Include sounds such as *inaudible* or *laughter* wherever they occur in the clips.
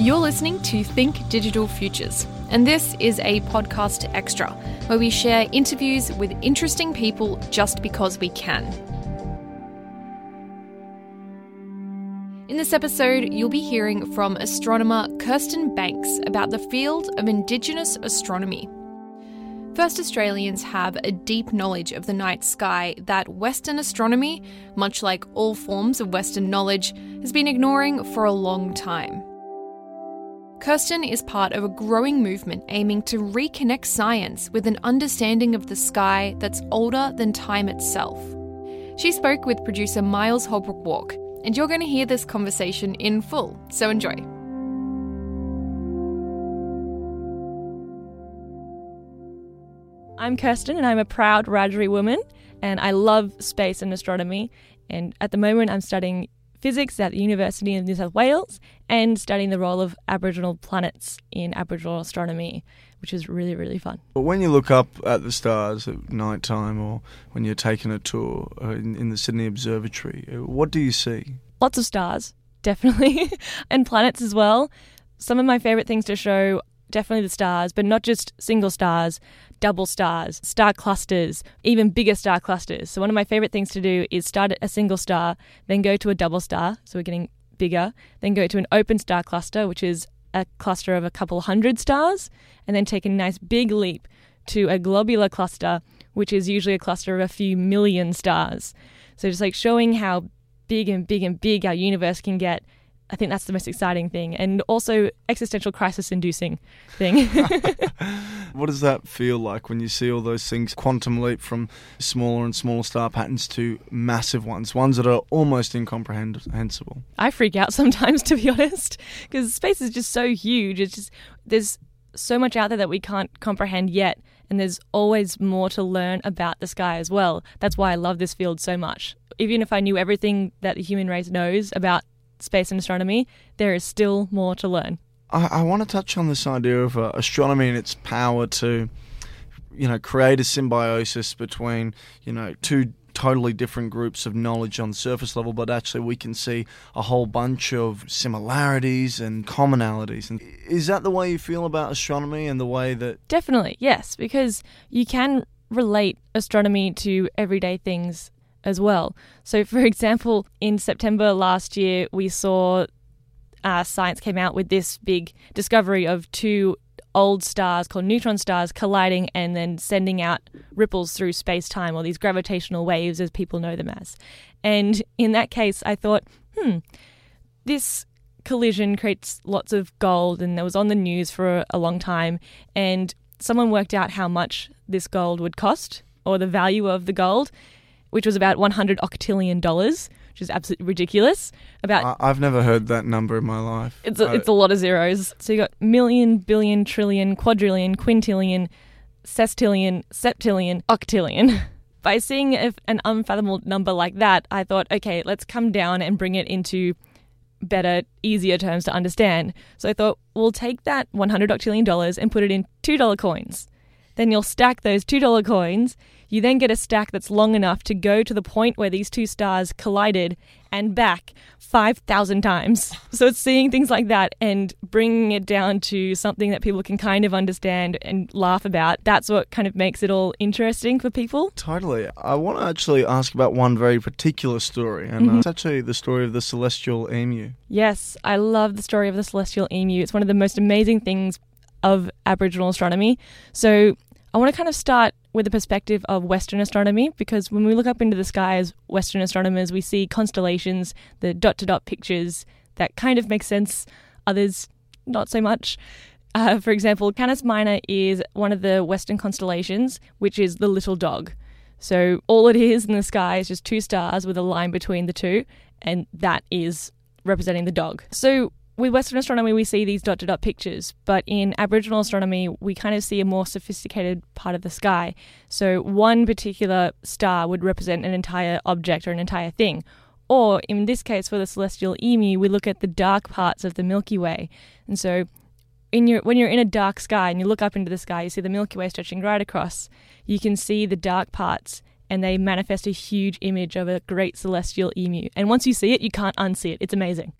You're listening to Think Digital Futures, and this is a podcast extra where we share interviews with interesting people just because we can. In this episode, you'll be hearing from astronomer Kirsten Banks about the field of Indigenous astronomy. First Australians have a deep knowledge of the night sky that Western astronomy, much like all forms of Western knowledge, has been ignoring for a long time. Kirsten is part of a growing movement aiming to reconnect science with an understanding of the sky that's older than time itself. She spoke with producer Miles Holbrook Walk, and you're going to hear this conversation in full, so enjoy. I'm Kirsten, and I'm a proud Wiradjuri woman, and I love space and astronomy. And at the moment, I'm studying physics at the University of New South Wales and studying the role of Aboriginal planets in Aboriginal astronomy, which is really, really fun. But when you look up at the stars at night time or when you're taking a tour uh, in, in the Sydney Observatory, uh, what do you see? Lots of stars, *laughs* definitely, and planets as well. Some of my favourite things to show definitely the stars, but not just single stars, double stars, star clusters, even bigger star clusters. So, one of my favorite things to do is start at a single star, then go to a double star, so we're getting bigger, then go to an open star cluster, which is a cluster of a couple hundred stars, and then take a nice big leap to a globular cluster, which is usually a cluster of a few million stars. So, just like showing how big and big and big our universe can get I think that's the most exciting thing, and also existential crisis-inducing thing. *laughs* *laughs* what does that feel like when you see all those things quantum leap from smaller and smaller star patterns to massive ones, ones that are almost incomprehensible? I freak out *laughs* sometimes, to be honest, because space is just so huge. It's just there's so much out there that we can't comprehend yet, and there's always more to learn about the sky as well. That's why I love this field so much. Even if I knew everything that the human race knows about space and astronomy, there is still more to learn. I, I want to touch on this idea of uh, astronomy and its power to, you know, create a symbiosis between, you know, two totally different groups of knowledge on the surface level, but actually we can see a whole bunch of similarities and commonalities. And is that the way you feel about astronomy and the way that. Definitely, yes, because you can relate astronomy to everyday things as well. So, *laughs* for example, in September last year, we saw uh, science came out with this big discovery of two old stars called neutron stars colliding and then sending out ripples through space time, or these gravitational waves, as people know them as. And in that case, I thought, hmm, this collision creates lots of gold, and that was on the news for a long time. And someone worked out how much this gold would cost, or the value of the gold which was about 100 octillion dollars, which is absolutely ridiculous. About I- have never heard that number in my life. It's a, uh, it's a lot of zeros. So you got million, billion, trillion, quadrillion, quintillion, sestillion, septillion, octillion. *laughs* By seeing if an unfathomable number like that, I thought, okay, let's come down and bring it into better, easier terms to understand. So I thought, we'll take that 100 octillion dollars and put it in $2 coins. Then you'll stack those $2 coins you then get a stack that's long enough to go to the point where these two stars collided and back 5,000 times. *laughs* So it's seeing things like that and bringing it down to something that people can kind of understand and laugh about. That's what kind of makes it all interesting for people. Totally. I want to actually ask about one very particular story, and mm-hmm. uh, it's actually the story of the celestial emu. Yes, I love the story of the celestial emu. It's one of the most amazing things of Aboriginal astronomy. So I want to kind of start with the perspective of Western astronomy because when we look up into the sky as Western astronomers, we see constellations, the dot to dot pictures that kind of make sense, others not so much. Uh, for example, Canis Minor is one of the Western constellations, which is the little dog. So all it is in the sky is just two stars with a line between the two, and that is representing the dog. So with Western astronomy, we see these dot to dot pictures, but in Aboriginal astronomy, we kind of see a more sophisticated part of the sky. So, one particular star would represent an entire object or an entire thing. Or, in this case, for the celestial emu, we look at the dark parts of the Milky Way. And so, in your, when you're in a dark sky and you look up into the sky, you see the Milky Way stretching right across. You can see the dark parts, and they manifest a huge image of a great celestial emu. And once you see it, you can't unsee it. It's amazing.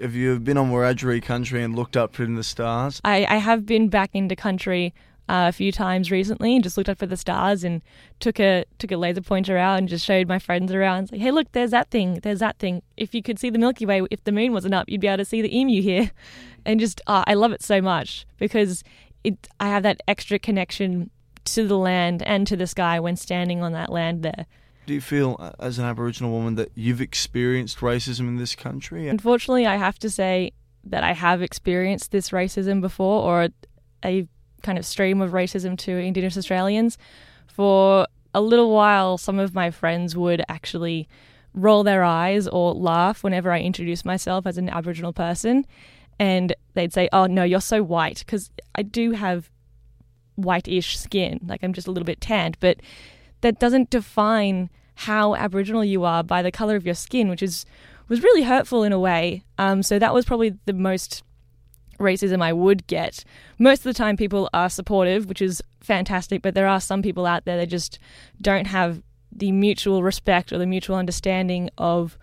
Have you been on Wiradjuri country and looked up in the stars? I, I have been back into country uh, a few times recently and just looked up at the stars and took a took a laser pointer out and just showed my friends around. Like, hey, look, there's that thing, there's that thing. If you could see the Milky Way, if the moon wasn't up, you'd be able to see the emu here. *laughs* And just, uh, I love it so much because it. I have that extra connection to the land and to the sky when standing on that land there. Do you feel, uh, as an Aboriginal woman, that you've experienced racism in this country? Unfortunately, I have to say that I have experienced this racism before, or a kind of stream of racism to Indigenous Australians. For a little while, some of my friends would actually roll their eyes or laugh whenever I introduce myself as an Aboriginal person. And they'd say, Oh, no, you're so white. Because I do have white-ish skin. Like I'm just a little bit tanned. But that doesn't define how Aboriginal you are by the color of your skin, which is was really hurtful in a way. Um, so that was probably the most racism I would get. Most of the time, people are supportive, which is fantastic, but there are some people out there that just don't have the mutual respect or the mutual understanding of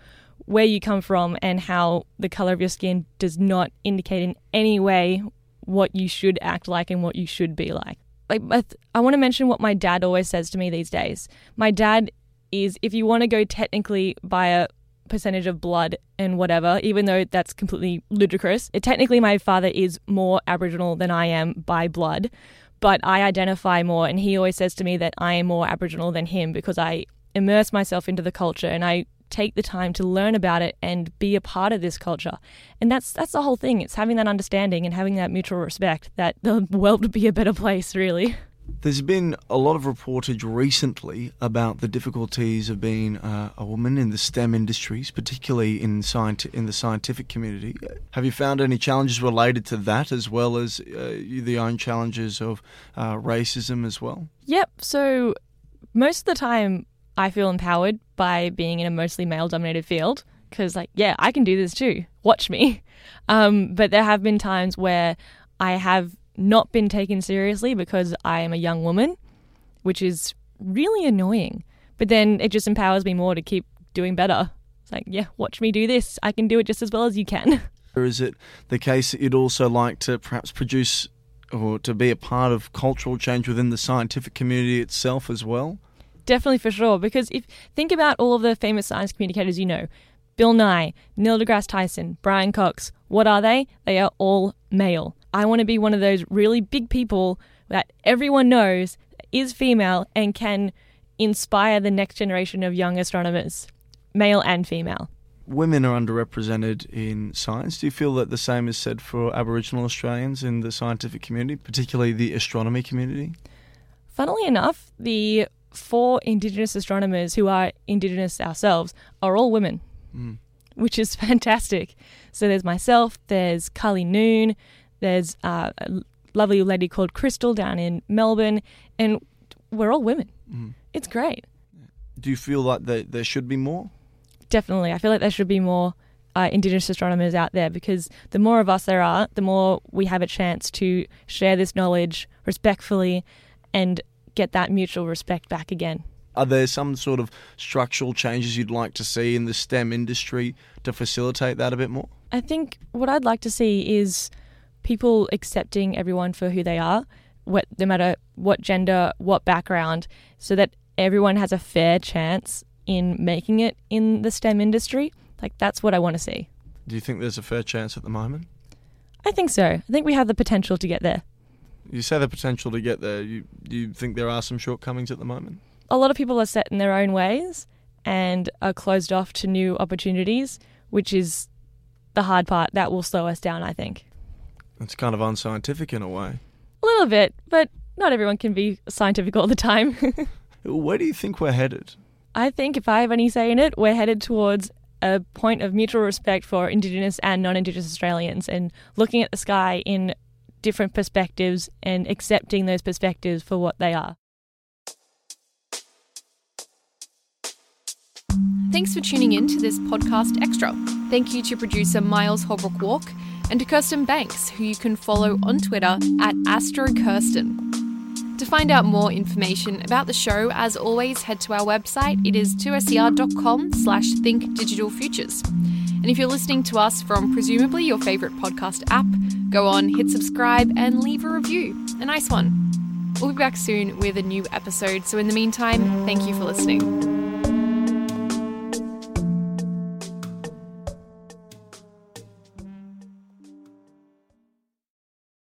where you come from and how the color of your skin does not indicate in any way what you should act like and what you should be like. Like I, th- I want to mention what my dad always says to me these days. My dad is if you want to go technically by a percentage of blood and whatever, even though that's completely ludicrous. It, technically, my father is more Aboriginal than I am by blood, but I identify more, and he always says to me that I am more Aboriginal than him because I immerse myself into the culture and I take the time to learn about it and be a part of this culture. And that's that's the whole thing. It's having that understanding and having that mutual respect that the *laughs* world would be a better place, really. There's been a lot of reportage recently about the difficulties of being uh, a woman in the STEM industries, particularly in, scienti- in the scientific community. Have you found any challenges related to that, as well as uh, the own challenges of uh, racism as well? Yep. So most of the time, I feel empowered by being in a mostly male-dominated field because, like, yeah, I can do this too. Watch me. *laughs* Um, but there have been times where I have not been taken seriously because I am a young woman, which is really annoying. But then it just empowers me more to keep doing better. It's like, yeah, watch me do this. I can do it just as well as you can. *laughs* Or is it the case that you'd also like to perhaps produce or to be a part of cultural change within the scientific community itself as well? Definitely for sure. Because if think about all of the famous science communicators you know, Bill Nye, Neil deGrasse Tyson, Brian Cox, what are they? They are all male. I want to be one of those really big people that everyone knows is female and can inspire the next generation of young astronomers, male and female. Women are underrepresented in science. Do you feel that the same is said for Aboriginal Australians in the scientific community, particularly the astronomy community? Funnily enough, the four Indigenous astronomers who are Indigenous ourselves are all women, mm. which is *laughs* fantastic. So there's myself, there's Karlie Noon, there's uh, a lovely lady called Crystal down in Melbourne, and we're all women. Mm. It's great. Do you feel like there, there should be more? Definitely. I feel like there should be more uh, Indigenous astronomers out there because the more of us there are, the more we have a chance to share this knowledge respectfully and get that mutual respect back again. Are there some sort of structural changes you'd like to see in the STEM industry to facilitate that a bit more? I think what I'd like to see is people accepting everyone for who they are, what, no matter what gender, what background, so that everyone has a fair chance in making it in the STEM industry. Like, that's what I want to see. Do you think there's a fair chance at the moment? I think so. I think we have the potential to get there. You say the potential to get there. You, you think there are some shortcomings at the moment? A lot of people are set in their own ways and are closed off to new opportunities, which is the hard part that will slow us down, I think. It's kind of unscientific in a way. A little bit, but not everyone can be scientific all the time. *laughs* Where do you think we're headed? I think if I have any say in it, we're headed towards a point of mutual respect for Indigenous and non Indigenous Australians and looking at the sky in different perspectives and accepting those perspectives for what they are. Thanks for tuning in to this podcast extra. Thank you to producer Miles Holbrook Walk and to Kirsten Banks, who you can follow on Twitter at AstroKirsten. To find out more information about the show, as always, head to our website. It is 2ser.com slash thinkdigitalfutures. And if you're listening to us from presumably your favourite podcast app, go on, hit subscribe, and leave a review. A nice one. We'll be back soon with a new episode. So, in the meantime, thank you for listening.